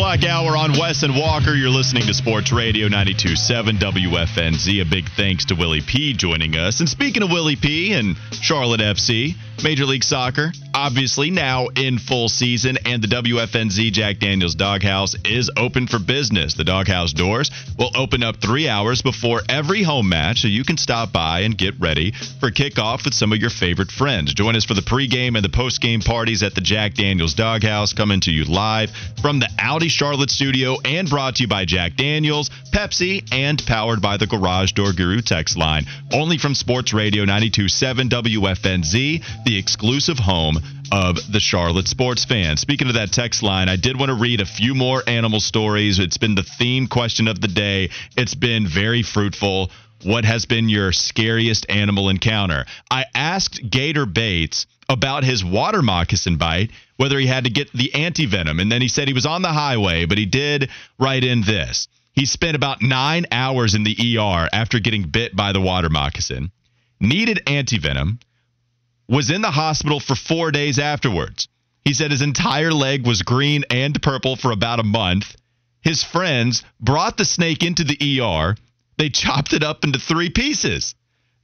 o'clock hour on Wes and Walker. You're listening to Sports Radio 92.7 WFNZ. A big thanks to Willie P joining us. And speaking of Willie P and Charlotte FC, Major League Soccer, obviously now in full season, and the WFNZ Jack Daniels Doghouse is open for business. The doghouse doors will open up three hours before every home match, so you can stop by and get ready for kickoff with some of your favorite friends. Join us for the pregame and the postgame parties at the Jack Daniels Doghouse, coming to you live from the Audi Charlotte studio and brought to you by Jack Daniels, Pepsi, and powered by the Garage Door Guru text line. Only from Sports Radio 92.7 WFNZ, the exclusive home of the Charlotte sports fan. Speaking of that text line, I did want to read a few more animal stories. It's been the theme question of the day. It's been very fruitful. What has been your scariest animal encounter? I asked Gator Bates about his water moccasin bite, whether he had to get the anti venom, and then he said he was on the highway, but he did write in this. He spent about nine hours in the ER after getting bit by the water moccasin, needed anti venom, was in the hospital for four days afterwards. He said his entire leg was green and purple for about a month. His friends brought the snake into the ER. They chopped it up into three pieces.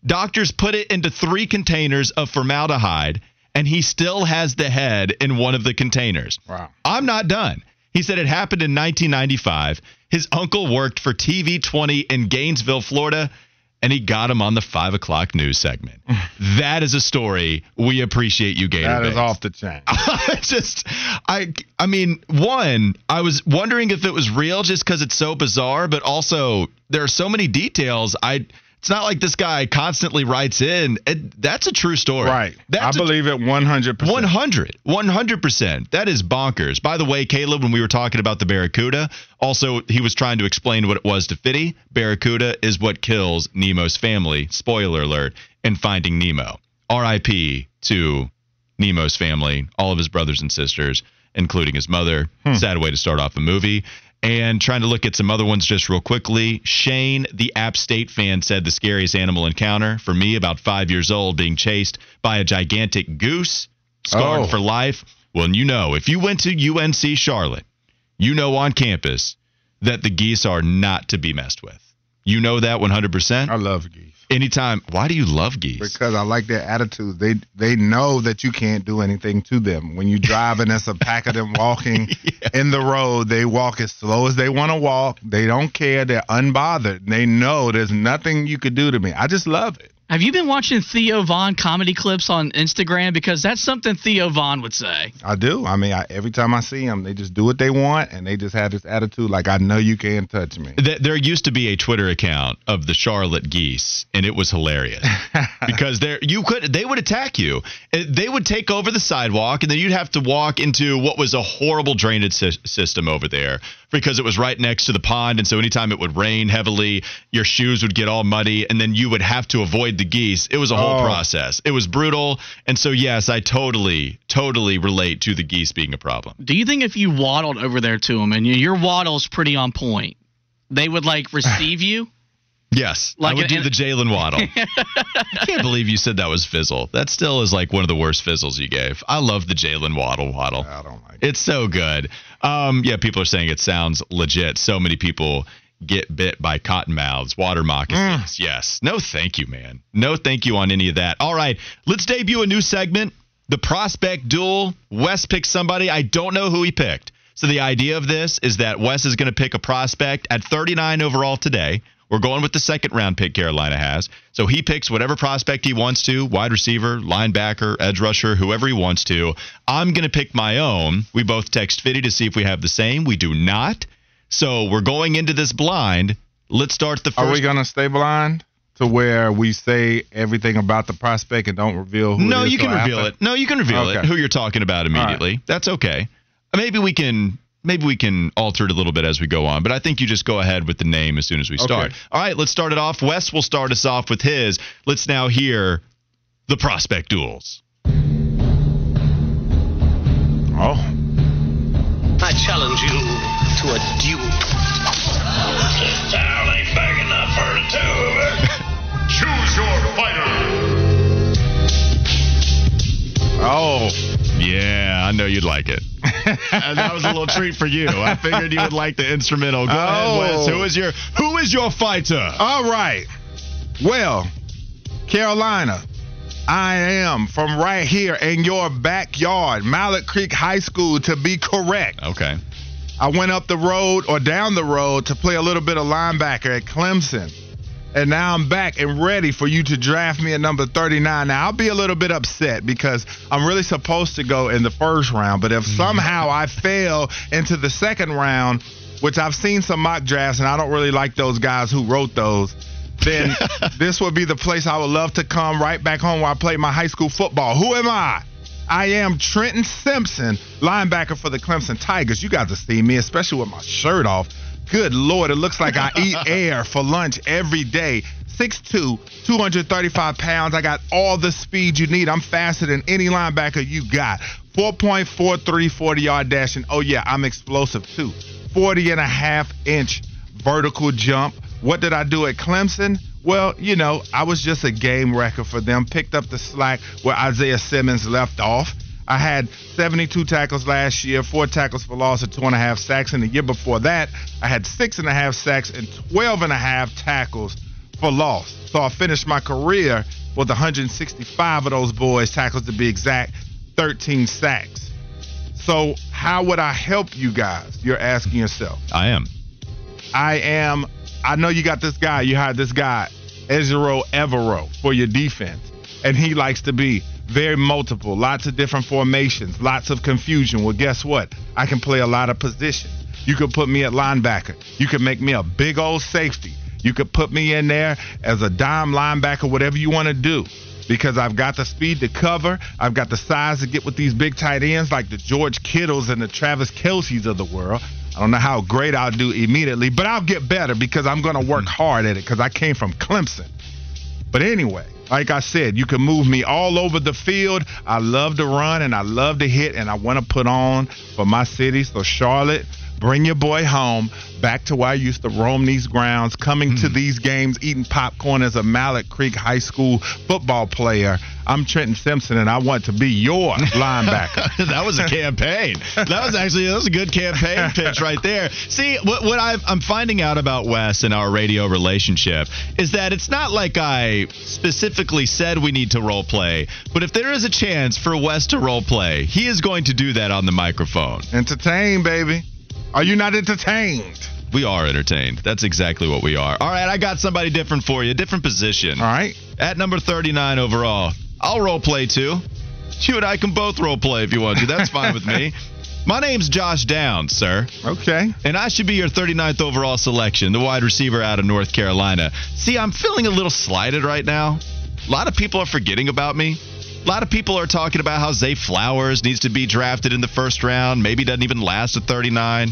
Doctors put it into three containers of formaldehyde, and he still has the head in one of the containers. Wow. I'm not done. He said it happened in 1995. His uncle worked for TV 20 in Gainesville, Florida, and he got him on the five o'clock news segment. that is a story we appreciate you, Gator. That is Bates. off the chain. I just, I, I mean, one, I was wondering if it was real just because it's so bizarre, but also there are so many details. I, it's not like this guy constantly writes in. It, that's a true story, Right. That's I a- believe it 100%. 100 100% that is bonkers. By the way caleb when we were talking about the barracuda also he was trying to explain what it was to fitty barracuda is what kills nemo's family spoiler alert in finding nemo. Rip to nemo's family all of his brothers and sisters including his mother. Hmm. Sad way to start off a movie and trying to look at some other ones just real quickly. Shane, the App State fan, said the scariest animal encounter for me, about five years old, being chased by a gigantic goose, scarred Oh. for life. Well, you know, if you went to UNC Charlotte, you know on campus that the geese are not to be messed with. You know that 100%. I love geese Anytime. Why do you love geese? because I like their attitude. They they know that you can't do anything to them. When you drive and there's a pack of them walking in the road, they walk as slow as they want to walk. They don't care. They're unbothered. They know there's nothing you could do to me. I just love it. Have you been watching Theo Von comedy clips on Instagram? Because that's something Theo Von would say. I do. I mean, I, every time I see them, they just do what they want, and they just have this attitude like I know you can't touch me. Th- there used to be a Twitter account of the Charlotte Geese, and it was hilarious because there you could they would attack you. Uh, They would take over the sidewalk, and then you'd have to walk into what was a horrible drainage sy- system over there because it was right next to the pond, and so anytime it would rain heavily, your shoes would get all muddy, and then you would have to avoid the geese. It was a whole Oh. process. It was brutal, and so yes, I totally, totally relate to the geese being a problem. Do you think if you waddled over there to them and you- your waddle's pretty on point, they would like receive you? Yes, Like I would an- do the Jalen Waddle. I can't believe you said that was fizzle. That still is like one of the worst fizzles you gave. I love the Jalen Waddle Waddle. I don't like it. It's so good. Um, yeah, people are saying it sounds legit. So many people get bit by cottonmouths, water moccasins. Yes. No, thank you, man. No, thank you on any of that. All right, let's debut a new segment. The prospect duel. Wes picked somebody. I don't know who he picked. So the idea of this is that Wes is going to pick a prospect at 39 overall today. We're going with the second round pick Carolina has. So he picks whatever prospect he wants to wide receiver, linebacker, edge rusher, whoever he wants to. I'm going to pick my own. We both text Fitty to see if we have the same. We do not. So we're going into this blind. Let's start the first. Are we gonna stay blind to where we say everything about the prospect and don't reveal who? no, you can reveal after? it. No, you can reveal it. Who you're talking about immediately. That's okay. Maybe we can. Maybe we can alter it a little bit as we go on, but I think you just go ahead with the name as soon as we start. Okay. All right, let's start it off. Wes will start us off with his. Let's now hear the prospect duels. Oh, I challenge you to a duel. This Town ain't big enough for the two of us. Choose your fighter. oh, Yeah, I know you'd like it. and that was a little treat for you. I figured you would like the instrumental. Go Oh. ahead, Wes. Who is your Who is your fighter? All right. Well, Carolina, I am from right here in your backyard, Mallard Creek High School to be correct. Okay. I went up the road or down the road to play a little bit of linebacker at Clemson. And now I'm back and ready for you to draft me at number 39. Now, I'll be a little bit upset because I'm really supposed to go in the first round. But if mm-hmm. somehow I fail into the second round, which I've seen some mock drafts and I don't really like those guys who wrote those, then this would be the place I would love to come right back home where I played my high school football. Who am I? I am Trenton Simpson, linebacker for the Clemson Tigers. You got to see me, especially with my shirt off. Good Lord, it looks like I eat air for lunch every day. 6'2, 235 pounds. I got all the speed you need. I'm faster than any linebacker you got. 4.43 40 yard dash. And oh, yeah, I'm explosive too. 40 and a half inch vertical jump. What did I do at Clemson? Well, you know, I was just a game wrecker for them. Picked up the slack where Isaiah Simmons left off. I had 72 tackles last year, four tackles for loss, and two and a half sacks. And the year before that, I had six and a half sacks and 12 and a half tackles for loss. So I finished my career with 165 of those boys, tackles to be exact, 13 sacks. So how would I help you guys? You're asking yourself. I am. I am. I know you got this guy. You hired this guy, Ejiro Evero, for your defense, and he likes to be very multiple, lots of different formations, lots of confusion. Well, guess what? I can play a lot of positions. You could put me at linebacker. You could make me a big old safety. You could put me in there as a dime linebacker, whatever you want to do. Because I've got the speed to cover. I've got the size to get with these big tight ends like the George Kittles and the Travis Kelces of the world. I don't know how great I'll do immediately, but I'll get better because I'm going to work hard at it because I came from Clemson. But anyway, like I said, you can move me all over the field. I love to run and I love to hit and I want to put on for my city. So, Charlotte, bring your boy home back to where I used to roam these grounds, coming to hmm. these games, eating popcorn as a Mallard Creek High School football player. I'm Trenton Simpson and I want to be your linebacker. that was a campaign. That was actually that was a good campaign pitch right there. See, what, what i am finding out about Wes and our radio relationship is that it's not like I specifically said we need to role play, but if there is a chance for Wes to role play, he is going to do that on the microphone. Entertain, baby. Are you not entertained? We are entertained. That's exactly what we are. All right, I got somebody different for you, different position. All right. At number 39 overall, I'll role play too. You and I can both role play if you want to. That's fine with me. My name's Josh Downs, sir. Okay. And I should be your 39th overall selection, the wide receiver out of North Carolina. See, I'm feeling a little slighted right now. A lot of people are forgetting about me. A lot of people are talking about how Zay Flowers needs to be drafted in the first round, maybe doesn't even last at 39.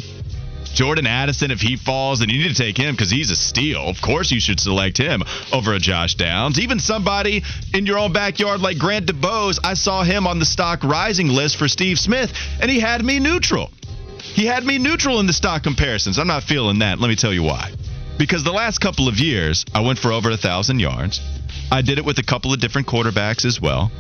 Jordan Addison, if he falls, then you need to take him because he's a steal. Of course, you should select him over a Josh Downs. Even somebody in your own backyard like Grant DuBose, I saw him on the stock rising list for Steve Smith, and he had me neutral. He had me neutral in the stock comparisons. I'm not feeling that. Let me tell you why. Because the last couple of years, I went for over a thousand yards. I did it with a couple of different quarterbacks as well.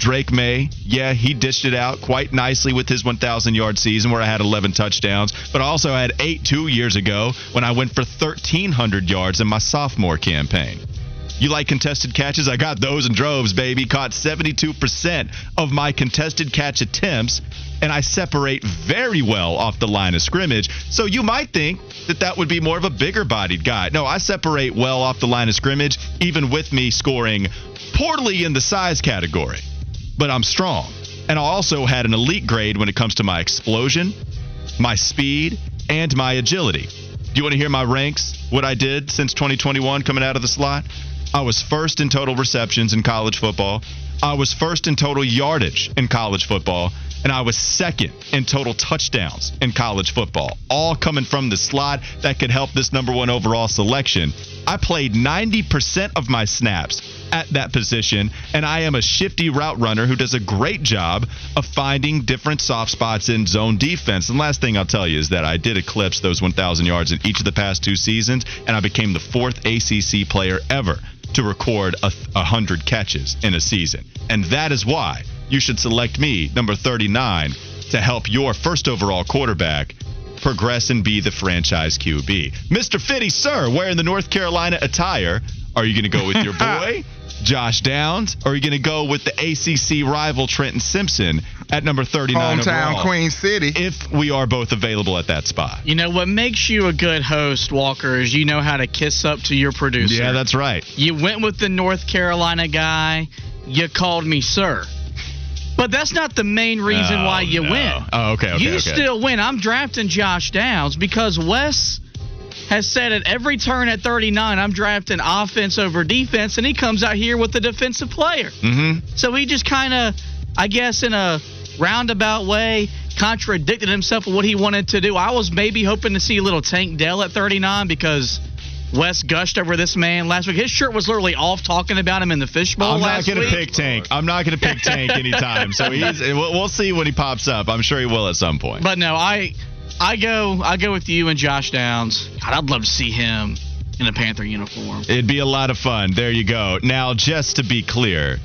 Drake Maye, yeah, he dished it out quite nicely with his 1,000 yard season where I had 11 touchdowns, but I also had eight two years ago when I went for 1,300 yards in my sophomore campaign. You like contested catches? I got those in droves, baby. Caught 72% of my contested catch attempts, and I separate very well off the line of scrimmage. So you might think that that would be more of a bigger bodied guy. No, I separate well off the line of scrimmage, even with me scoring poorly in the size category. But I'm strong. And I also had an elite grade when it comes to my explosion, my speed, and my agility. Do you want to hear my ranks? What I did since 2021 coming out of the slot? I was first in total receptions in college football. I was first in total yardage in college football. And I was second in total touchdowns in college football. All coming from the slot that could help this number one overall selection. I played 90% of my snaps at that position, and I am a shifty route runner who does a great job of finding different soft spots in zone defense. And last thing I'll tell you is that I did eclipse those 1,000 yards in each of the past two seasons, and I became the fourth ACC player ever to record a, a hundred catches in a season. And that is why you should select me, number 39, to help your first overall quarterback progress and be the franchise QB. Mr. Fitty, sir, wearing the North Carolina attire, are you going to go with your boy? Josh Downs, or are you going to go with the ACC rival Trenton Simpson at number 39 Hometown overall? Queen City. If we are both available at that spot. You know what makes you a good host, Walker, is you know how to kiss up to your producer. Yeah, that's right. You went with the North Carolina guy. You called me sir. But that's not the main reason Oh, why you no. win. Oh, okay, okay, You okay. still win. I'm drafting Josh Downs because Wes has said at every turn at 39, I'm drafting offense over defense, and he comes out here with the defensive player. Mm-hmm. So he just kind of, I guess, in a roundabout way, contradicted himself with what he wanted to do. I was maybe hoping to see a little Tank Dell at 39 because Wes gushed over this man last week. His shirt was literally off talking about him in the fishbowl last week. I'm not going to pick Tank. I'm not going to pick Tank anytime. So he's. We'll, we'll see when he pops up. I'm sure he will at some point. But no, I I go I go with you and Josh Downs. God, I'd love to see him in a Panther uniform. It'd be a lot of fun. There you go. Now, just to be clear,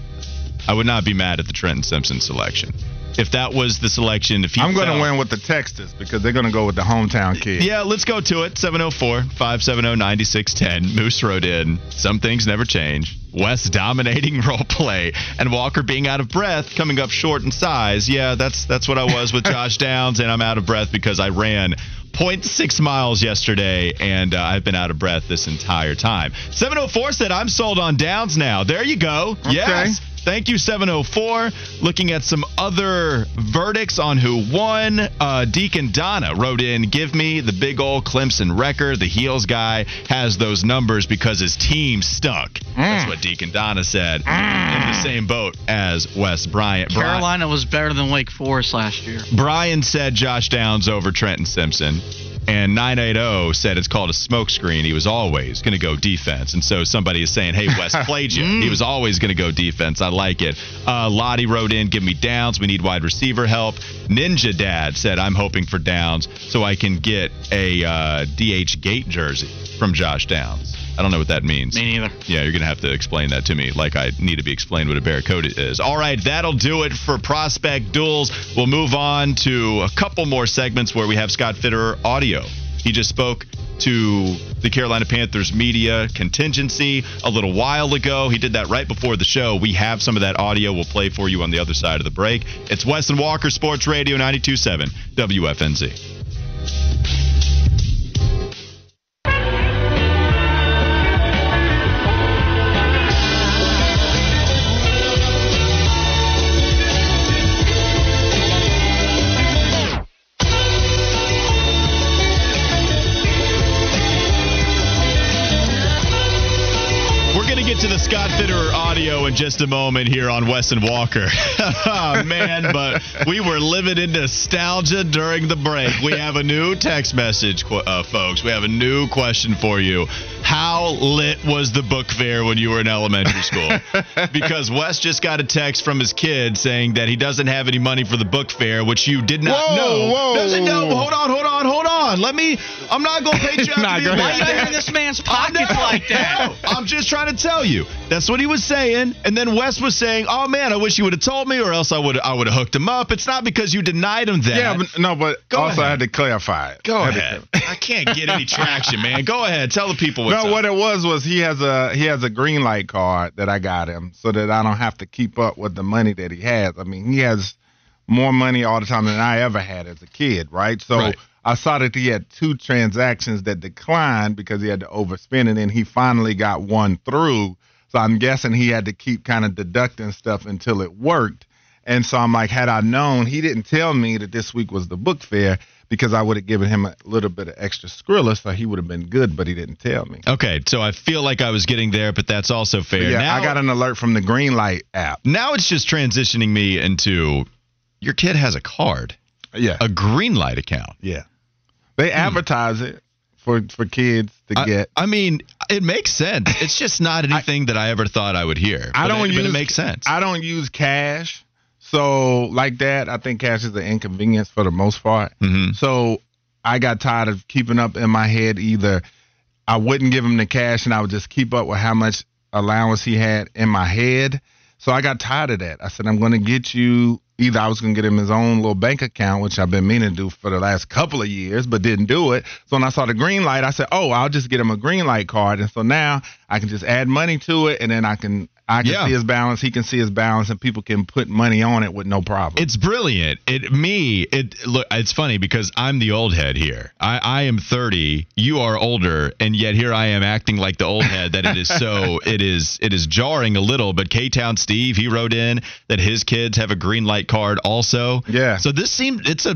I would not be mad at the Trenton Simpson selection. If that was the selection, if I'm going to win with the Texas because they're going to go with the hometown kid. Yeah, let's go to it. 704 570 9610. Moose wrote in. Some things never change. Wes dominating role play and Walker being out of breath, coming up short in size. Yeah, that's that's what I was with Josh Downs, and I'm out of breath because I ran 0.6 miles yesterday, and uh, I've been out of breath this entire time. 704 said, I'm sold on Downs now. There you go. Yes. Thank you, 704. Looking at some other verdicts on who won. Uh, Deacon Donna wrote in, Give me the big old Clemson record. The heels guy has those numbers because his team stunk. That's what Deacon Donna said. In the same boat as Wes Bryant. Carolina was better than Wake Forest last year. Brian said Josh Downs over Trenton Simpson. And 980 said it's called a smokescreen. He was always going to go defense. And so somebody is saying, hey, Wes played you. He was always going to go defense. I like it. Uh, Lottie wrote in, give me Downs. We need wide receiver help. Ninja Dad said, I'm hoping for Downs so I can get a uh, DH Gate jersey from Josh Downs. I don't know what that means. Me neither. Yeah, you're going to have to explain that to me like I need to be explained what a Barracuda is. All right, that'll do it for Prospect Duels. We'll move on to a couple more segments where we have Scott Fitterer audio. He just spoke to the Carolina Panthers media contingency a little while ago. He did that right before the show. We have some of that audio we'll play for you on the other side of the break. It's Wes and Walker Sports Radio 927 WFNZ. To the Scott Fitterer audio in just a moment here on Wes and Walker. oh, man, but we were living in nostalgia during the break. We have a new text message, uh, folks. We have a new question for you. How lit was the book fair when you were in elementary school? because Wes just got a text from his kid saying that he doesn't have any money for the book fair, which you did not Whoa, know. whoa. Doesn't know. Hold on, hold on, hold on. Let me. I'm not going to paint you out Nah, to be go a ahead. Why liar. you in this man's pockets like that? No, I'm just trying to tell you. That's what he was saying. And then Wes was saying, "Oh man, I wish you would have told me, or else I would I would have hooked him up." It's not because you denied him that. Yeah, but, no, but Go also I ahead. had to clarify it. Go I ahead. I can't get any traction, man. Go ahead. Tell the people what's no, up. what it was was he has a he has a green light card that I got him so that I don't have to keep up with the money that he has. I mean, he has more money all the time than I ever had as a kid, right? So Right. I saw that he had two transactions that declined because he had to overspend and then he finally got one through. So I'm guessing he had to keep kind of deducting stuff until it worked. And so I'm like, had I known, he didn't tell me that this week was the book fair because I would have given him a little bit of extra Skrilla, so he would have been good, but he didn't tell me. Okay, so I feel like I was getting there, but that's also fair. Yeah, now, I got an alert from the green light app. now it's just transitioning me into your kid has a card, Yeah, a green light account. yeah. They advertise it for for kids to I, get. I mean, it makes sense. It's just not anything that I ever thought I would hear. I don't it, use. it makes sense. I don't use cash, so like that, I think cash is an inconvenience for the most part. Mhm. So I got tired of keeping up in my head. Either I wouldn't give him the cash, and I would just keep up with how much allowance he had in my head. So I got tired of that. I said, I'm going to get you either I was going to get him his own little bank account, which I've been meaning to do for the last couple of years, but didn't do it. So when I saw the green light, I said, "Oh, I'll just get him a green light card." And so now I can just add money to it, and then I can I can Yeah. see his balance, he can see his balance, and people can put money on it with no problem. It's brilliant. It me. It look. It's funny because I'm the old head here. I, I am 30. You are older, and yet here I am acting like the old head. That it is so. it is. It is jarring a little. But K Town Steve, he wrote in that his kids have a green light card also. Yeah. So this seemed. It's a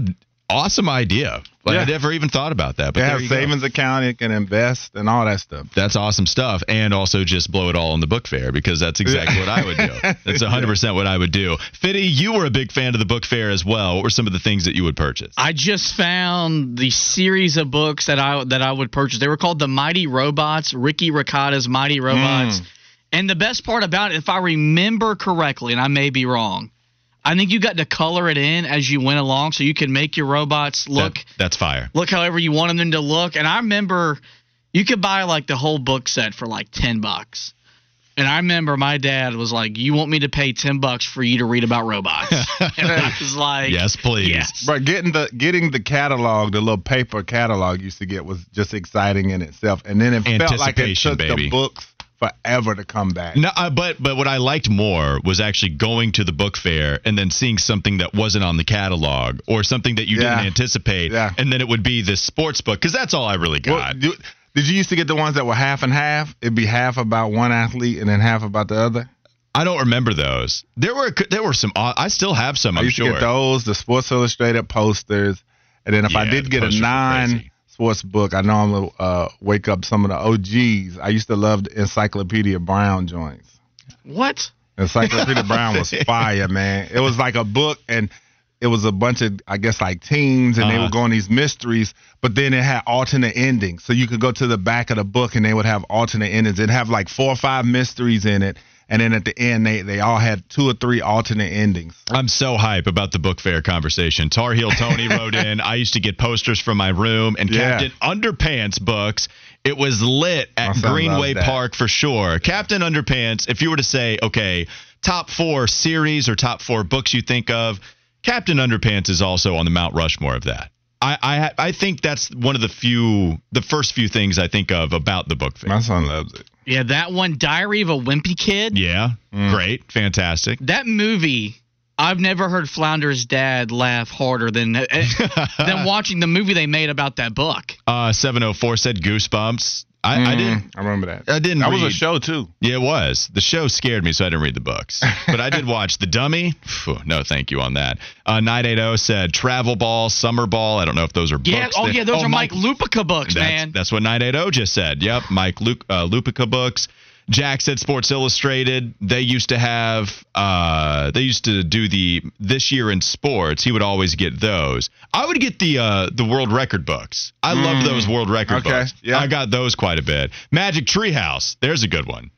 awesome idea. Like I never even thought about that. But they have you go. savings account, it can invest and all that stuff. That's awesome stuff. And also just blow it all in the book fair because that's exactly what I would do. That's 100% what I would do. Fitty, you were a big fan of the book fair as well. What were some of the things that you would purchase? I just found the series of books that I that I would purchase. They were called the Mighty Robots, Ricky Ricotta's Mighty Robots. Mm. And the best part about it, if I remember correctly, and I may be wrong, I think you got to color it in as you went along, so you can make your robots look That- that's fire. look however you want them to look. And I remember you could buy like the whole book set for like ten bucks. And I remember my dad was like, "You want me to pay ten bucks for you to read about robots?" and I was like, Yes, please. Yes. But getting the getting the catalog, the little paper catalog used to get was just exciting in itself. And then it felt like it Anticipation, took baby. the books forever to come back. No, uh, but but what I liked more was actually going to the book fair and then seeing something that wasn't on the catalog or something that you Yeah. didn't anticipate, Yeah. and then it would be this sports book because that's all I really Well, got. do- did you used to get the ones that were half and half? It'd be half about one athlete and then half about the other. I don't remember those. There were there were some. I still have some. I I'm used sure. to get those, the Sports Illustrated posters, and then if I did the get a nine. Sports book, I know I'm gonna uh, wake up some of the OGs. I used to love the Encyclopedia Brown joints. "What?" Encyclopedia Brown was fire, man. It was like a book, and it was a bunch of, I guess, like teens, and they Uh-huh. would go on these mysteries. But then it had alternate endings, so you could go to the back of the book, and they would have alternate endings. It'd have like four or five mysteries in it, and then at the end, they they all had two or three alternate endings. I'm so hype about the book fair conversation. Tar Heel Tony wrote in. I used to get posters from my room and Yeah. Captain Underpants books. It was lit at Greenway. Park for sure. Captain Underpants. If you were to say, okay, top four series or top four books you think of, Captain Underpants is also on the Mount Rushmore of that. I I, I think that's one of the few, the first few things I think of about the book fair. My son loves it. Yeah, that one, Diary of a Wimpy Kid. Yeah, Mm. great, fantastic. That movie, I've never heard Flounder's dad laugh harder than than watching the movie they made about that book. Uh, 704 said Goosebumps. I, I Mm, didn't. I remember that. I didn't That was a show too. Yeah, it was. The show scared me, so I didn't read the books. But I did watch The Dummy. Phew, no, thank you on that. Uh, 980 said Travel Ball, Summer Ball. I don't know if those are Yeah. books. Oh that- yeah, those are Mike Lupica books, That's, man. that's what 980 just said. Yep, Mike Luke, uh, Lupica books. Jack said Sports Illustrated. They used to have. Uh, they used to do the this year in sports. He would always get those. I would get the uh, the world record books. I love those world record Mm. Okay, books. yeah. I got those quite a bit. Magic Treehouse. There's a good one.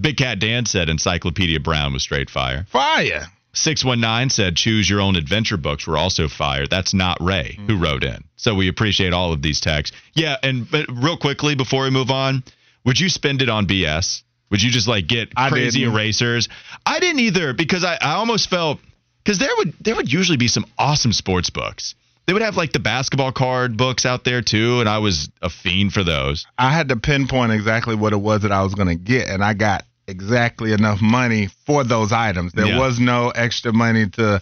Big Cat Dan said Encyclopedia Brown was straight fire. Fire. 619 said choose your own adventure books were also fire. That's not Ray who wrote in. So we appreciate all of these texts. Yeah, and but real quickly before we move on, would you spend it on BS? Would you just like get crazy erasers? I didn't either because I, I almost felt because there would there would usually be some awesome sports books. They would have like the basketball card books out there too, and I was a fiend for those. I had to pinpoint exactly what it was that I was going to get, and I got exactly enough money for those items. There Yeah. was no extra money to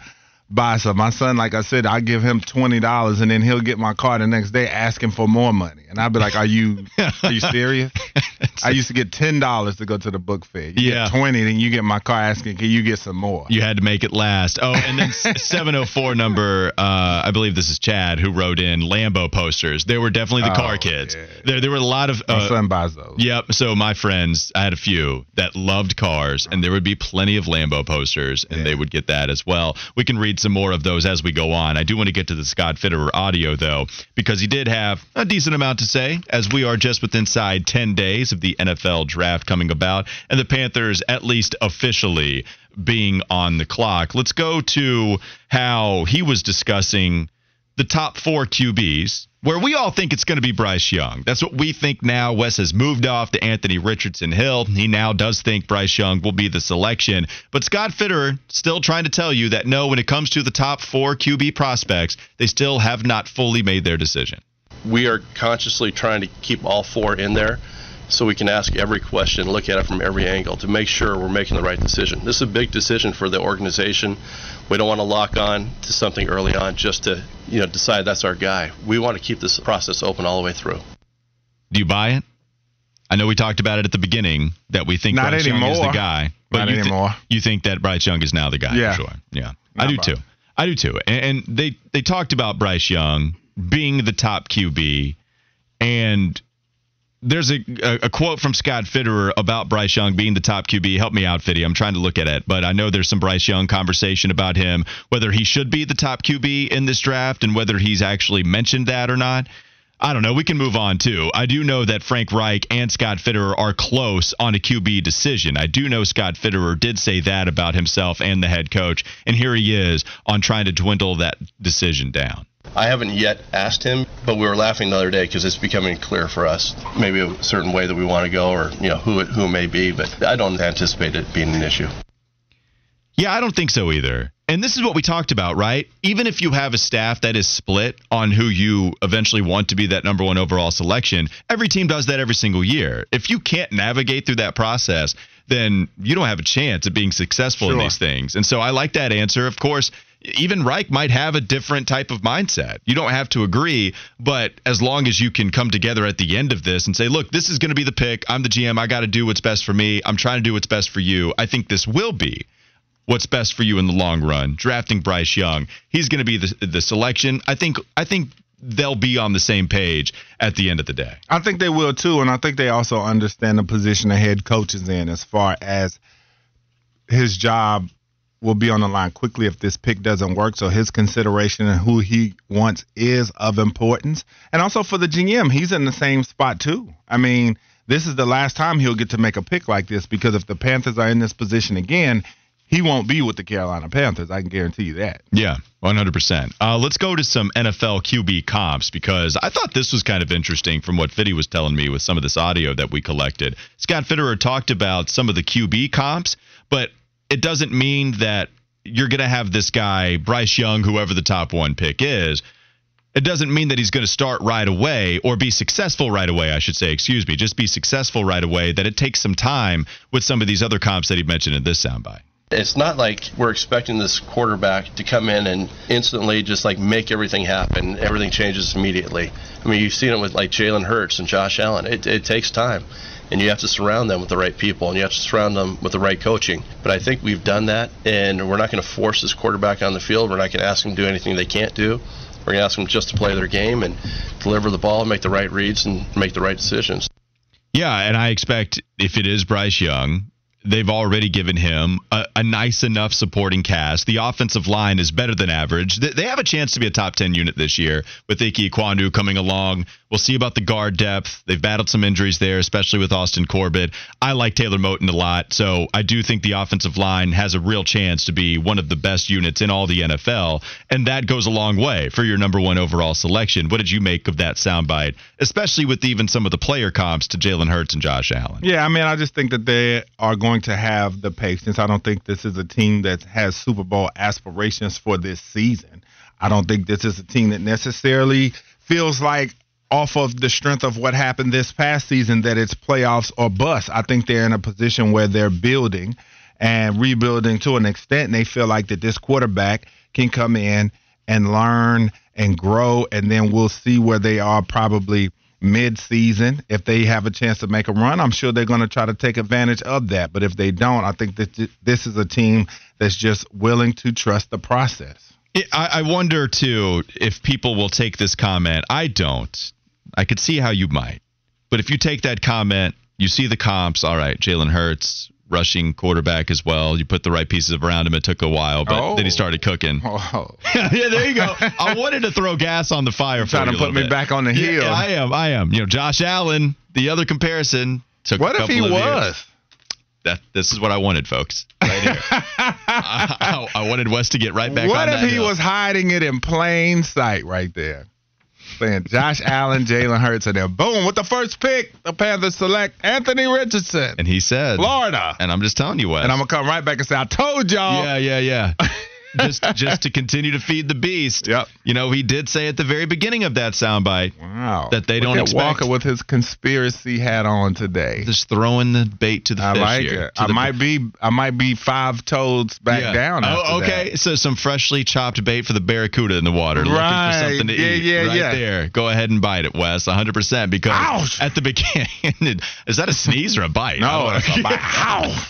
buy some. My son, like I said, I give him twenty dollars, and then he'll get my car the next day asking for more money, and I'd be like, "Are you are you serious?" I used to get ten dollars to go to the book fair. You Yeah. get twenty, then you get my car asking, "Can you get some more?" You had to make it last. Oh, and then 704 number, uh, I believe this is Chad who wrote in Lambo posters. They were definitely the Oh, car kids. yeah. There, there were a lot of. My Uh, son buys those. Yep. So my friends, I had a few that loved cars, and there would be plenty of Lambo posters, and they would get that as well. We can read some more of those as we go on. I do want to get to the Scott Fitterer audio though, because he did have a decent amount to say, as we are just within inside 10 days of the NFL draft coming about, and the Panthers at least officially being on the clock. Let's go to how he was discussing the top four QBs where we all think it's going to be Bryce Young. That's what we think now. Wes has moved off to Anthony Richardson Hill. He now does think Bryce Young will be the selection. But Scott Fitterer still trying to tell you that no, when it comes to the top four QB prospects, they still have not fully made their decision. We are consciously trying to keep all four in there so we can ask every question, look at it from every angle to make sure we're making the right decision. This is a big decision for the organization. We don't want to lock on to something early on just to, you know, decide that's our guy. We want to keep this process open all the way through. Do you buy it? I know we talked about it at the beginning that we think Not Bryce Young is the guy. But Not you thi- anymore. you think that Bryce Young is now the guy Yeah. for sure. Yeah. I do Bryce. too. I do too. And, and they they talked about Bryce Young being the top QB and there's a, a, quote from Scott Fitterer about Bryce Young being the top QB. Help me out, Fitty. I'm trying to look at it, but I know there's some Bryce Young conversation about him, whether he should be the top QB in this draft and whether he's actually mentioned that or not. I don't know. We can move on too. I do know that Frank Reich and Scott Fitterer are close on a QB decision. I do know Scott Fitterer did say that about himself and the head coach, and here he is on trying to dwindle that decision down. I haven't yet asked him, but we were laughing the other day because it's becoming clear for us maybe a certain way that we want to go or, you know, who it, who it may be, but I don't anticipate it being an issue. Yeah, I don't think so either. And this is what we talked about, right? Even if you have a staff that is split on who you eventually want to be that number one overall selection, every team does that every single year. If you can't navigate through that process, then you don't have a chance at being successful in these things. And so I like that answer. Of course, even Reich might have a different type of mindset. You don't have to agree, but as long as you can come together at the end of this and say, look, this is going to be the pick. I'm the GM. I got to do what's best for me. I'm trying to do what's best for you. I think this will be what's best for you in the long run. Drafting Bryce Young, he's going to be the the selection. I think I think they'll be on the same page at the end of the day. I think they will too, and I think they also understand the position the head coach is in as far as his job will be on the line quickly if this pick doesn't work. So his consideration and who he wants is of importance. And also for the GM, he's in the same spot too. I mean, this is the last time he'll get to make a pick like this because if the Panthers are in this position again, he won't be with the Carolina Panthers. I can guarantee you that. Yeah, 100%. Uh, let's go to some NFL QB comps because I thought this was kind of interesting from what Fitty was telling me with some of this audio that we collected. Scott Fitterer talked about some of the QB comps, but it doesn't mean that you're going to have this guy, Bryce Young, whoever the top one pick is. It doesn't mean that he's going to start right away or be successful right away, I should say. Excuse me. Just be successful right away. That it takes some time with some of these other comps that he mentioned in this soundbite. It's not like we're expecting this quarterback to come in and instantly just like make everything happen. Everything changes immediately. I mean, you've seen it with like Jalen Hurts and Josh Allen. It, it takes time, and you have to surround them with the right people, and you have to surround them with the right coaching. But I think we've done that, and we're not going to force this quarterback on the field. We're not going to ask him to do anything they can't do. We're going to ask them just to play their game and deliver the ball, make the right reads, and make the right decisions. Yeah, and I expect if it is Bryce Young, they've already given him a, a nice enough supporting cast. The offensive line is better than average. They, they have a chance to be a top 10 unit this year with Ickey Ekwonu coming along. We'll see about the guard depth. They've battled some injuries there, especially with Austin Corbett. I like Taylor Moton a lot, so I do think the offensive line has a real chance to be one of the best units in all the NFL, and that goes a long way for your number one overall selection. What did you make of that soundbite, especially with even some of the player comps to Jalen Hurts and Josh Allen? Yeah, I mean, I just think that they are going to have the patience. I don't think this is a team that has Super Bowl aspirations for this season. I don't think this is a team that necessarily feels like off of the strength of what happened this past season that it's playoffs or bust. I think they're in a position where they're building and rebuilding to an extent and they feel like that this quarterback can come in and learn and grow and then we'll see where they are probably mid-season if they have a chance to make a run i'm sure they're going to try to take advantage of that but if they don't i think that this is a team that's just willing to trust the process I, wonder too if people will take this comment. I don't. I could see how you might, but if you take that comment, you see the comps. All right, Jalen Hurts, rushing quarterback as well. You put the right pieces around him. It took a while, but Oh. then he oh. started cooking. oh yeah, there you go. I wanted to throw gas on the fire. For trying you to put me bit. back on the hill. yeah, I am. I am. You know, Josh Allen. The other comparison took. what a if he couple of years. was That this is what I wanted, folks. Right here. I, I wanted Wes to get right back what if he hill. was hiding it in plain sight right there saying Josh Allen, Jalen Hurts, and then boom, with the first pick, the Panthers select Anthony Richardson, And he said, Florida. and I'm just telling you what. And I'm gonna come right back and say, I told y'all. Yeah, yeah, yeah. just just to continue to feed the beast. Yep. You know, he did say at the very beginning of that soundbite, Wow. That they Look don't expect- Walker with his conspiracy hat on today. just throwing the bait to the I fish like here. it. I might be I might be five toads back Yeah. down. Oh, okay. that. So some freshly chopped bait for the barracuda in the water, looking for something to Yeah, eat. yeah, right yeah. there. Go ahead and bite it, Wes. 100 percent because Ouch. at the beginning, is that a sneeze or a bite? No, it's a bite. Ow.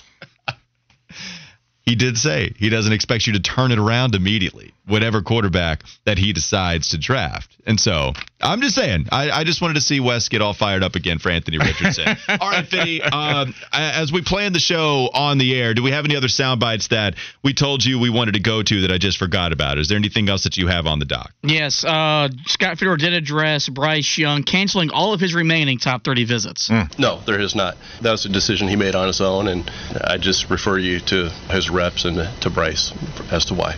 He did say he doesn't expect you to turn it around immediately, whatever quarterback that he decides to draft. And so I'm just saying, I, I just wanted to see Wes get all fired up again for Anthony Richardson. all right, Fitty, um, as we plan the show on the air, do we have any other sound bites that we told you we wanted to go to that I just forgot about? Is there anything else that you have on the dock? Yes, uh, Scott Fitterer did address Bryce Young canceling all of his remaining top 30 visits. No, there is not. That was a decision he made on his own, and I just refer you to his reps and to Bryce as to why.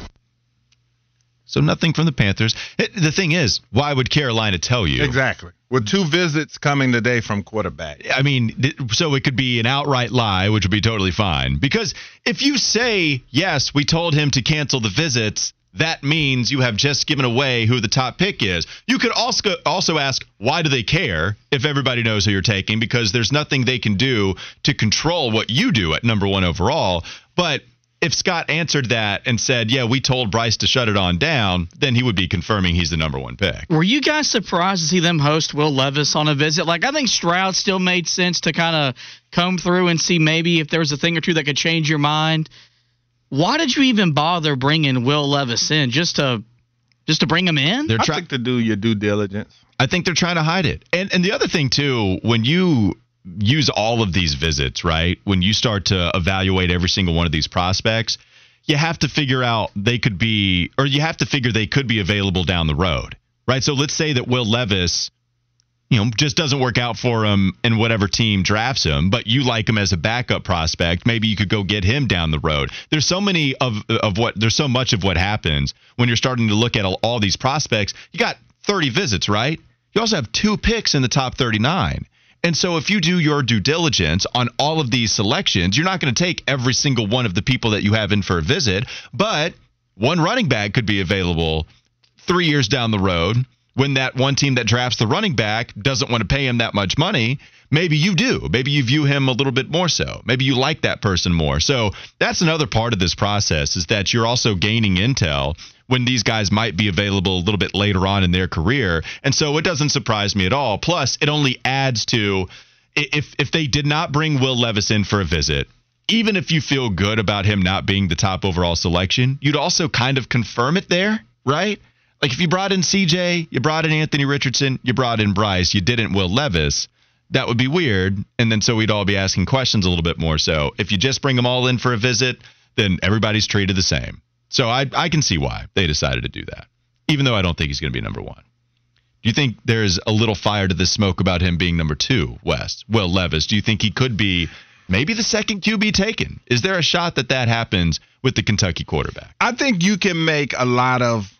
So nothing from the Panthers. It- the thing is, why would Carolina tell you? Exactly. With two visits coming today from quarterback. I mean, th- so it could be an outright lie, which would be totally fine. Because if you say, yes, we told him to cancel the visits, that means you have just given away who the top pick is. You could also also ask, why do they care if everybody knows who you're taking? Because there's nothing they can do to control what you do at number one overall. But if Scott answered that and said, yeah, we told Bryce to shut it on down, then he would be confirming he's the number one pick. Were you guys surprised to see them host Will Levis on a visit? Like, I think Stroud still made sense to kind of comb through and see maybe if there was a thing or two that could change your mind. Why did you even bother bringing Will Levis in just to just to bring him in? They're trying. to do your due diligence. I think they're trying to hide it. And and the other thing too, when you use all of these visits, right? When you start to evaluate every single one of these prospects, you have to figure out they could be or you have to figure they could be available down the road. Right? So let's say that Will Levis you know, just doesn't work out for him in whatever team drafts him, but you like him as a backup prospect, maybe you could go get him down the road. There's so many of of what there's so much of what happens when you're starting to look at all, all these prospects. You got 30 visits, right? You also have two picks in the top 39. And so if you do your due diligence on all of these selections, you're not going to take every single one of the people that you have in for a visit, but one running back could be available 3 years down the road when that one team that drafts the running back doesn't want to pay him that much money, maybe you do. Maybe you view him a little bit more so. Maybe you like that person more. So that's another part of this process is that you're also gaining intel when these guys might be available a little bit later on in their career. And so it doesn't surprise me at all. Plus, it only adds to if if they did not bring Will Levis in for a visit, even if you feel good about him not being the top overall selection, you'd also kind of confirm it there, right? Like if you brought in CJ, you brought in Anthony Richardson, you brought in Bryce, you didn't Will Levis, that would be weird. And then so we'd all be asking questions a little bit more. So if you just bring them all in for a visit, then everybody's treated the same. So I I can see why they decided to do that, even though I don't think he's going to be number one. Do you think there's a little fire to the smoke about him being number two, Wes? Will Levis, do you think he could be maybe the second QB taken? Is there a shot that that happens with the Kentucky quarterback? I think you can make a lot of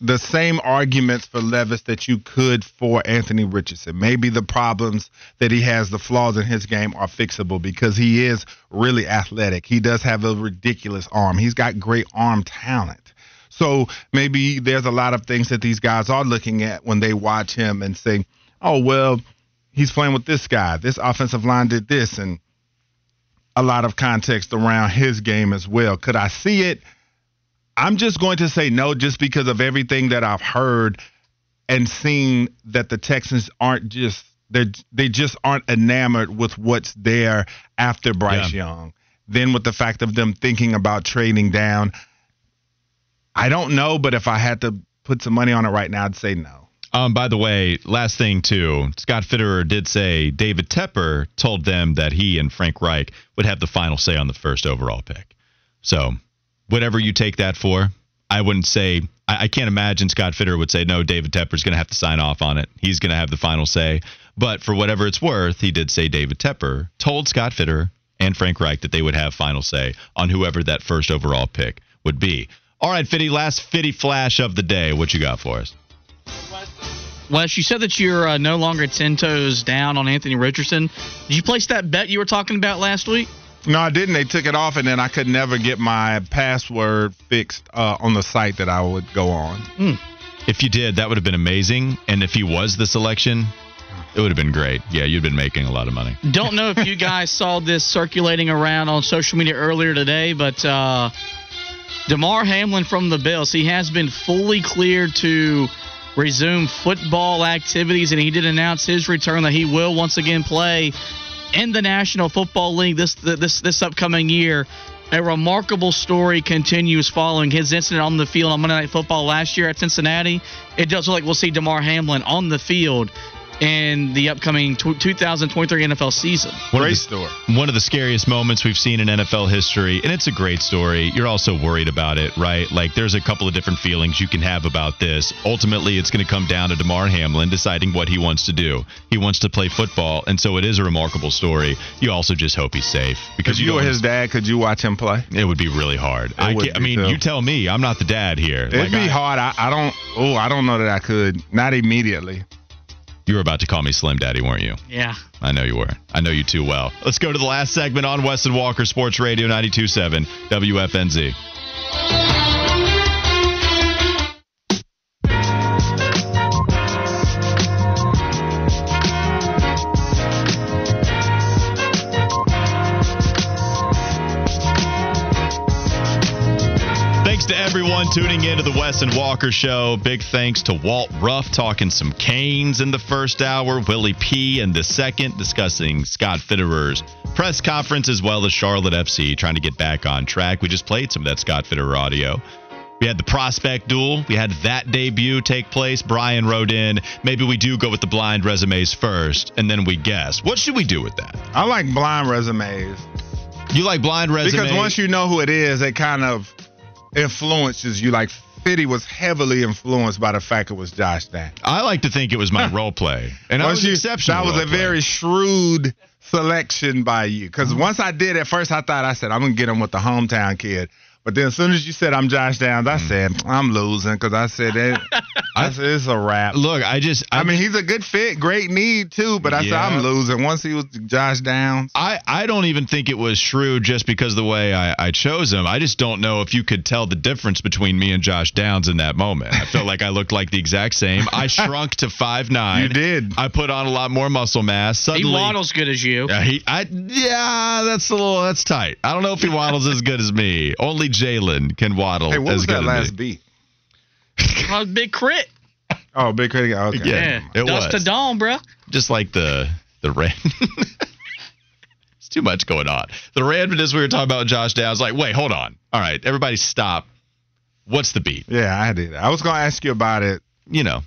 the same arguments for Levis that you could for Anthony Richardson. Maybe the problems that he has, the flaws in his game are fixable because he is really athletic. He does have a ridiculous arm. He's got great arm talent. So maybe there's a lot of things that these guys are looking at when they watch him and say, oh, well, he's playing with this guy. This offensive line did this. And a lot of context around his game as well. Could I see it? I'm just going to say no just because of everything that I've heard and seen that the Texans aren't just they they just aren't enamored with what's there after Bryce Yeah. Young. Then with the fact of them thinking about trading down, I don't know, but if I had to put some money on it right now, I'd say no. Um, by the way, last thing too, Scott Fitterer did say David Tepper told them that he and Frank Reich would have the final say on the first overall pick. So, whatever you take that for, I wouldn't say. I, I can't imagine Scott Fitterer would say no. David Tepper's going to have to sign off on it. He's going to have the final say. But for whatever it's worth, he did say David Tepper told Scott Fitterer and Frank Reich that they would have final say on whoever that first overall pick would be. All right, Fitty, last Fitty flash of the day. What you got for us? Wes, you said that you're uh, no longer 10 toes down on Anthony Richardson. Did you place that bet you were talking about last week? No, I didn't. They took it off, and then I could never get my password fixed uh, on the site that I would go on. If you did, that would have been amazing. And if he was the selection, it would have been great. Yeah, you'd been making a lot of money. Don't know if you guys saw this circulating around on social media earlier today, but uh, Damar Hamlin from the Bills, he has been fully cleared to resume football activities, and he did announce his return that he will once again play in the National Football League this this this upcoming year. A remarkable story continues following his incident on the field on Monday Night Football last year at Cincinnati. It does look like we'll see Damar Hamlin on the field in the upcoming tw 2023 NFL season. One Great of the, story. One of the scariest moments we've seen in NFL history, and it's a great story. You're also worried about it, right? Like, there's a couple of different feelings you can have about this. Ultimately, it's going to come down to Damar Hamlin deciding what he wants to do. He wants to play football, and so it is a remarkable story. You also just hope he's safe because If you you were his dad, could you watch him play? It would be really hard. I, would can't- I mean, too. you tell me. I'm not the dad here. It'd Like, be I- hard. I, I don't. Oh, I don't know that I could. Not immediately. You were about to call me Slim Daddy, weren't you? Yeah. I know you were. I know you too well. Let's go to the last segment on Wes and Walker Sports Radio 927 WFNZ. Tuning in to the Wes and Walker Show. Big thanks to Walt Ruff talking some Canes in the first hour, Willie P in the second, discussing Scott Fitterer's press conference as well as Charlotte FC trying to get back on track. We just played some of that Scott Fitterer audio. We had the prospect duel. We had that debut take place. Brian wrote in, maybe we do go with the blind resumes first, and then we guess. What should we do with that? I like blind resumes You like blind resumes? because once you know who it is, it kind of influences you. Like Fitty was heavily influenced by the fact it was Josh Dan. I like to think it was my role play, and I was you- exceptional. That was a play. very shrewd selection by you. Because Mm-hmm. once I did at first, I thought I said I'm gonna get him with the hometown kid. But then as soon as you said I'm Josh Downs, I Mm. said I'm losing because I said it. I said it's a wrap. Look, I just, I, I mean, he's a good fit, great need too. But I said Yeah. I'm losing once he was Josh Downs. I, I don't even think it was shrewd just because of the way I, I chose him. I just don't know if you could tell the difference between me and Josh Downs in that moment. I felt like I looked like the exact same. I shrunk to five nine. You did. I put on a lot more muscle mass. He Suddenly, waddles good as you. Yeah, he, I, yeah, that's a little, that's tight. I don't know if he waddles as good as me. Only Jalen can waddle Hey, what as was good that as last me. beat? Oh, big crit. Oh, big crit. Okay. Yeah. Yeah. it Dust was. to dawn, bro. just like the the ran. it's too much going on. The randomness we were talking about with Josh Downs. Like, wait, hold on. All right, everybody, stop. What's the beat? Yeah, I did. I was gonna ask you about it You know,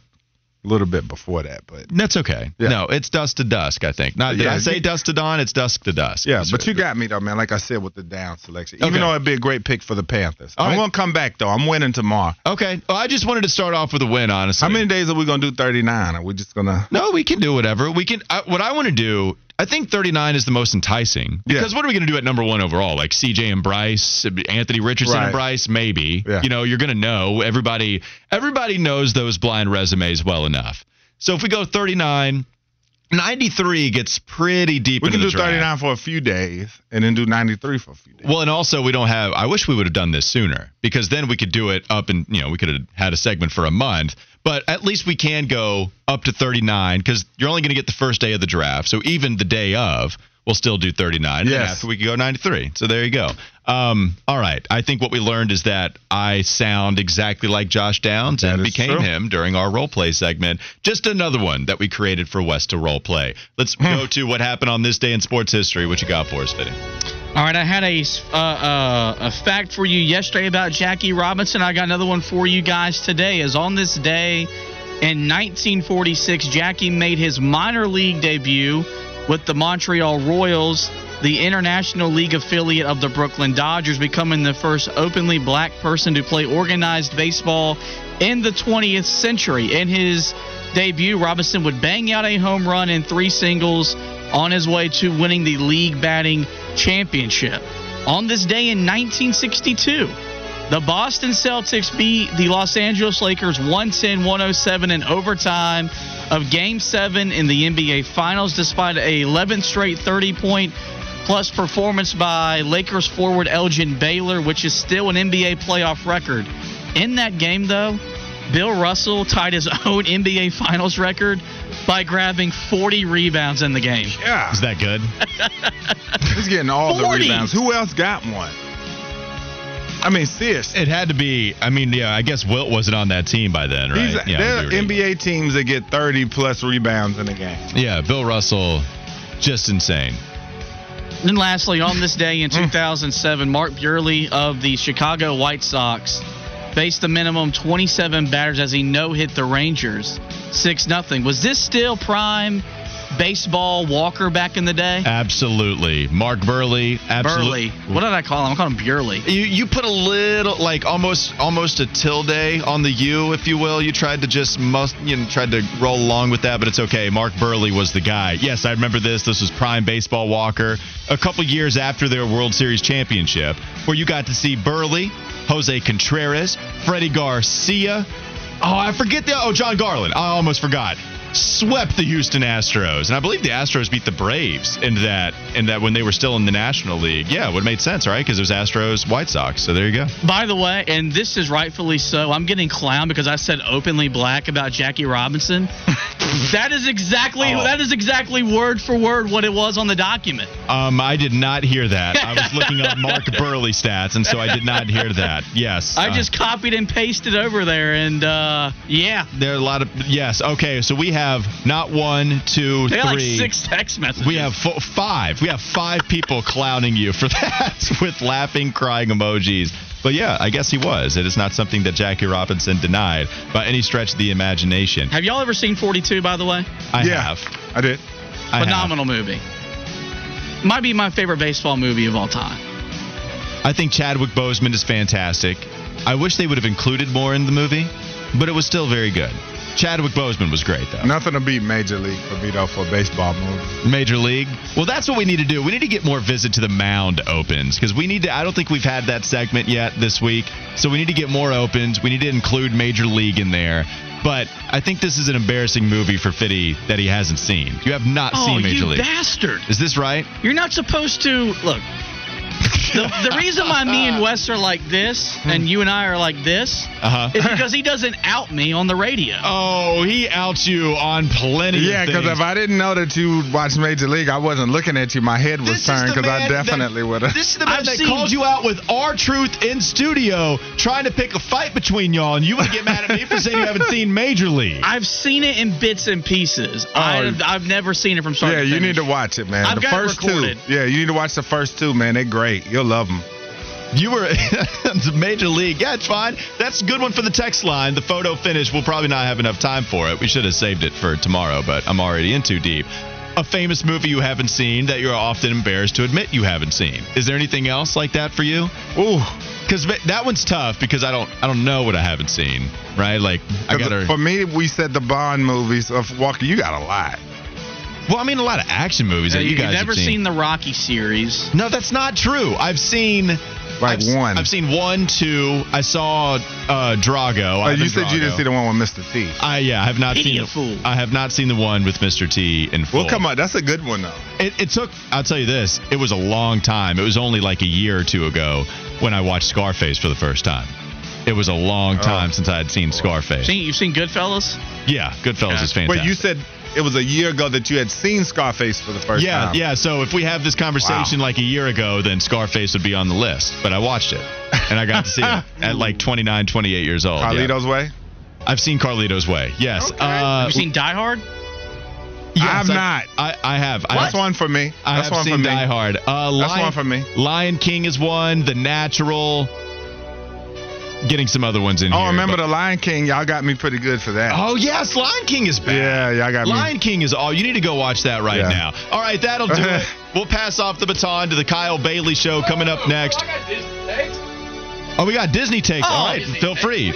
a little bit before that, but that's okay. Yeah. No, it's dusk to dusk. I think. Not did Yeah, I say you- dusk to dawn? It's dusk to dusk. yeah. But you got me though, man. Like I said with the down selection, even Okay. though it'd be a great pick for the Panthers. All I'm right. gonna come back though. I'm winning tomorrow. okay. Well, I just wanted to start off with a win. Honestly, How many days are we gonna do 39? Are we just gonna? No, we can do whatever. We can. I, what I want to do, I think 39 is the most enticing. Yeah. Because what are we going to do at number one overall? Like CJ and Bryce, Anthony Richardson and Bryce, maybe. Yeah. You know, you're going to know everybody. Everybody knows those blind resumes well enough. So if we go 39, 93 gets pretty deep We into can do draft. 39 for a few days and then do 93 for a few days. Well, and also we don't have. I wish we would have done this sooner because then we could do it up and you know we could have had a segment for a month. But at least we can go up to 39 because you're only going to get the first day of the draft. So even the day of, we'll still do 39. And then after we can go 93. So there you go. Um, all right. I think what we learned is that I sound exactly like Josh Downs and became true. him during our role play segment. Just another one that we created for Wes to role play. Let's go to what happened on this day in sports history. What you got for us, Fitty? All right, I had a, uh, uh, a fact for you yesterday about Jackie Robinson. I got another one for you guys today. As on this day in 1946, Jackie made his minor league debut with the Montreal Royals, the International League affiliate of the Brooklyn Dodgers, becoming the first openly black person to play organized baseball in the 20th century. In his debut, Robinson would bang out a home run and three singles on his way to winning the league batting championship. On this day in 1962, The Boston Celtics beat the Los Angeles Lakers 110 107 in overtime of Game 7 in the NBA Finals, despite a 11th straight 30 point plus performance by Lakers forward Elgin Baylor, which is still an NBA playoff record. In that game, though, Bill Russell tied his own NBA Finals record by grabbing 40 rebounds in the game. Yeah. Is that good? He's getting all 40. the rebounds. Who else got one? I mean, seriously. It had to be. I mean, yeah. I guess Wilt wasn't on that team by then, right? These, yeah, there are we were- NBA teams that get 30 plus rebounds in a game. Yeah, Bill Russell, just insane. And lastly, on this day in 2007, Mark Buehrle of the Chicago White Sox faced the minimum 27 batters as he no hit the Rangers 6 0. Was this still prime baseball Walker back in the day? Absolutely, Mark Buehrle. Absolutely. Buehrle. What did I call him? I call him Buehrle. You you put a little like almost almost a tilde on the U, if you will. You tried to just must you know tried to roll along with that, but it's okay. Mark Buehrle was the guy. Yes, I remember this. This was prime baseball Walker. A couple years after their World Series championship, where you got to see Buehrle, Jose Contreras, Freddie Garcia. Oh, I forget the oh John Garland. I almost forgot. Swept the Houston Astros, and I believe the Astros beat the Braves in that in that when they were still in the National League. Yeah, it would made sense, right? Because it was Astros White Sox. So there you go. By the way, and this is rightfully so, I'm getting clowned because I said openly black about Jackie Robinson. that is exactly Oh. that is exactly word for word what it was on the document. Um, I did not hear that. I was looking up Mark Buehrle stats, and so I did not hear that. Yes, I uh, just copied and pasted over there, and uh, yeah, there are a lot of yes. Okay, so we have not one, two, they had like six text messages. We have fo- five. We have five people clowning you for that with laughing, crying emojis. But yeah, I guess he was. It is not something that Jackie Robinson denied by any stretch of the imagination. Have y'all ever seen 42? By the way, I yeah, have. I did. I have. phenomenal movie. Might be my favorite baseball movie of all time. I think Chadwick Boseman is fantastic. I wish they would have included more in the movie, but it was still very good. Chadwick Boseman was great though. Nothing to beat Major League for me though for a baseball movie. Major League. Well, that's what we need to do. We need to get more visit to the mound opens because we need to. I don't think we've had that segment yet this week, so we need to get more opens. We need to include Major League in there. But I think this is an embarrassing movie for Fitty that he hasn't seen. You have not oh, seen Major you League. bastard! is this right? You're not supposed to look. The, the reason why me and Wes are like this and you and I are like this Uh is because he doesn't out me on the radio. Oh, he outs you on plenty. Yeah, because because if I didn't know that you watched Major League, I wasn't looking at you. My head was This is turned the because I man that- definitely would have. This is the man I've that seen- called you out with our truth in studio, trying to pick a fight between y'all, and you would get mad at me for saying you haven't seen Major League. I've seen it in bits and pieces. I've, I've never seen it from start Oh. Yeah, to you finish. need to watch it, man. I've the got it first recorded. two. Yeah, you need to watch the first two, man. They're great. You'll love them. You were a Major League. Yeah, it's fine. That's a good one for the text line. The photo finish, we'll probably not have enough time for it. We should have saved it for tomorrow, but I'm already in too deep. A famous movie you haven't seen that you're often embarrassed to admit you haven't seen. Is there anything else like that for you? Ooh, Because that one's tough because I don't I don't know what I haven't seen. Right? Like I gotta. for me, we said the Bond movies of Walker. You got a lot. Well, I mean a lot of action movies that you you've guys never have seen. seen the Rocky series. No, that's not true. I've seen Like I've, one. I've seen one, two. I saw uh, Drago. Oh, Ivan you said you didn't see the one with Mr. T. I yeah, I have not Idiot seen. The, fool. I have not seen the one with Mr. T in full. Well, come on, that's a good one though. It, it took. I'll tell you this. It was a long time. It was only like a year or two ago when I watched Scarface for the first time. It was a long Oh. time since I had seen Scarface. Seen, you've seen Goodfellas? yeah, Goodfellas Yeah. is fantastic. Wait, you said it was a year ago that you had seen Scarface for the first yeah, time. yeah. yeah. So if we have this conversation like a year ago, then Scarface would be on the list. But I watched it, and I got to see it at like 29, 28 years old. yeah. Carlito's Way. I've seen Carlito's Way. Yes. Okay. Uh, Have you seen Die Hard? yes, I have I- not. I, I have. I That's one for me. I have one seen for me. Die Hard. Uh, That's one for me. Lion King is one. The Natural. Getting some other ones in Oh, here. Oh, remember but- the Lion King? Y'all got me pretty good for that. Oh yes, Lion King is back. yeah, y'all got me. Lion King is all. You need to go watch that right Yeah. now. All right, that'll do it. We'll pass off the baton to the Kyle Bailey show coming up next. Oh, oh we got Disney takes. Oh, all right, feel free.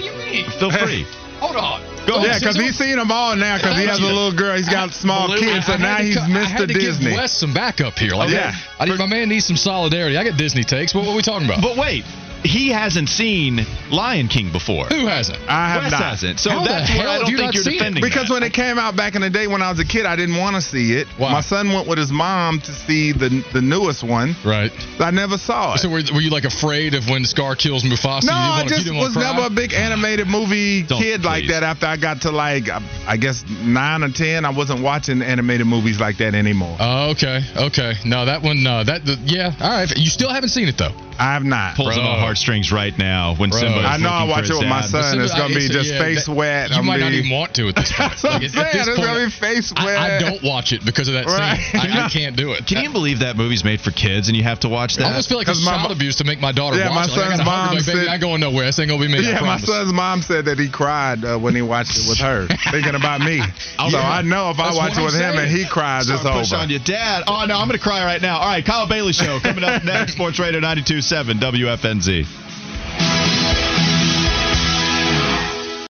Feel free. Hold on. Go oh, Yeah, because he's seen them all now because he has a little girl. He's got small Blue- kids, so I had now to he's co- I Mr. had to Disney. give Wes some backup here. Like, Yeah. I need, my man needs some solidarity. I got Disney takes. What, what are we talking about? But wait, he hasn't seen Lion King before. Who hasn't? I have Wes not. hasn't. So How that's where hell I don't you think you're seen it? defending Because that. when it came out back in the day when I was a kid, I didn't want to see it. Why? My son went with his mom to see the the newest one. Right. I never saw it. So were, were you like afraid of when Scar kills Mufasa? no, you I wanna- just was never a big animated movie Don't, kid like that. After I got to like, I, I guess nine or ten, I wasn't watching animated movies like that anymore. Oh, okay, okay. No, that one, no, that, the, yeah, all right. You still haven't seen it though. I have not. pulls on Bro. my heartstrings right now when Bro. Simba. is I know I watch it his with my son. Listen, it's gonna be just yeah, face that- wet. You I'm might not even want to at this point. I'm Like, at- saying. at this It's point, gonna be face wet. I don't watch it because of that Right. scene. I, I can't do it. Can you believe that movie's made for kids and you have to watch that? I almost feel like it's 'Cause my child mo- abuse to make my daughter Yeah, watch my it. Like, I son's gotta hug her, mom like, baby, said- I going nowhere. This ain't gonna be me. I Yeah, my son's mom said that he cried uh, when he watched it with her, thinking about me. so I know if I watch it with him and he cries, it's over. Push over. on your dad. Oh no, I'm gonna cry right now. All right, Kyle Bailey show coming up next. Sports Radio 92.7 WFNZ.